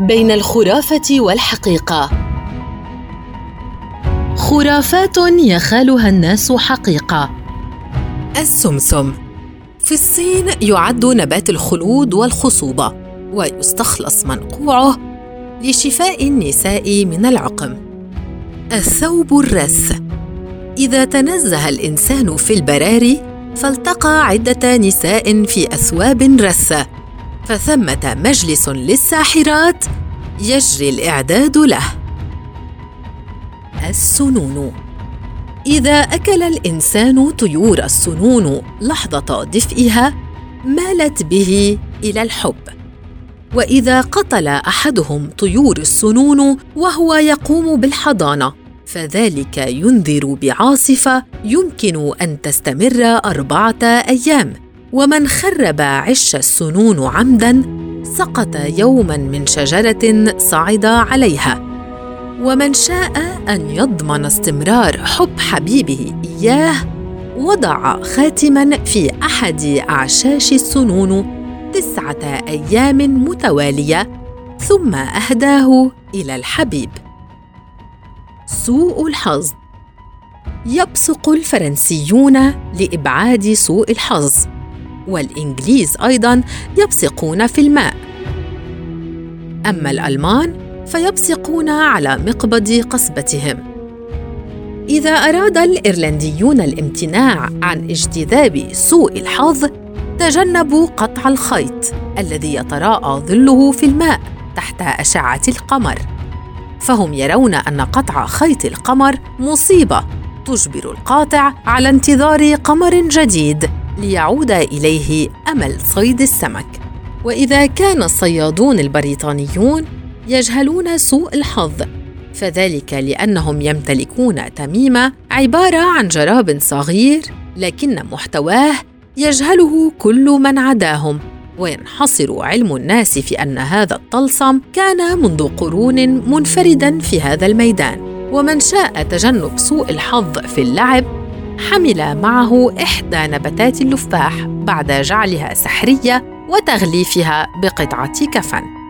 بين الخرافة والحقيقة. خرافات يخالها الناس حقيقة. السمسم. في الصين يعد نبات الخلود والخصوبة ويستخلص منقوعه لشفاء النساء من العقم. الثوب الرث. إذا تنزه الإنسان في البراري فالتقى عدة نساء في أثواب رثة. فثمة مجلس للساحرات يجري الإعداد له. السنون. إذا أكل الإنسان طيور السنون لحظة دفئها مالت به إلى الحب. وإذا قتل أحدهم طيور السنون وهو يقوم بالحضانة فذلك ينذر بعاصفة يمكن أن تستمر أربعة أيام. ومن خرب عش السنون عمدا سقط يوما من شجرة صعد عليها. ومن شاء أن يضمن استمرار حب حبيبه إياه وضع خاتما في أحد أعشاش السنون تسعة أيام متوالية ثم أهداه إلى الحبيب. سوء الحظ. يبصق الفرنسيون لإبعاد سوء الحظ. والإنجليز أيضا يبصقون في الماء. أما الألمان فيبصقون على مقبض قصبتهم. إذا أراد الإيرلنديون الامتناع عن اجتذاب سوء الحظ تجنبوا قطع الخيط الذي يتراءى ظله في الماء تحت أشعة القمر. فهم يرون أن قطع خيط القمر مصيبة تجبر القاطع على انتظار قمر جديد. ليعود إليه أمل صيد السمك. وإذا كان الصيادون البريطانيون يجهلون سوء الحظ فذلك لأنهم يمتلكون تميمه عبارة عن جراب صغير لكن محتواه يجهله كل من عداهم. وينحصر علم الناس في أن هذا الطلسم كان منذ قرون منفردا في هذا الميدان. ومن شاء تجنب سوء الحظ في اللعب حمل معه إحدى نباتات اللفاح بعد جعلها سحرية وتغليفها بقطعة كفن.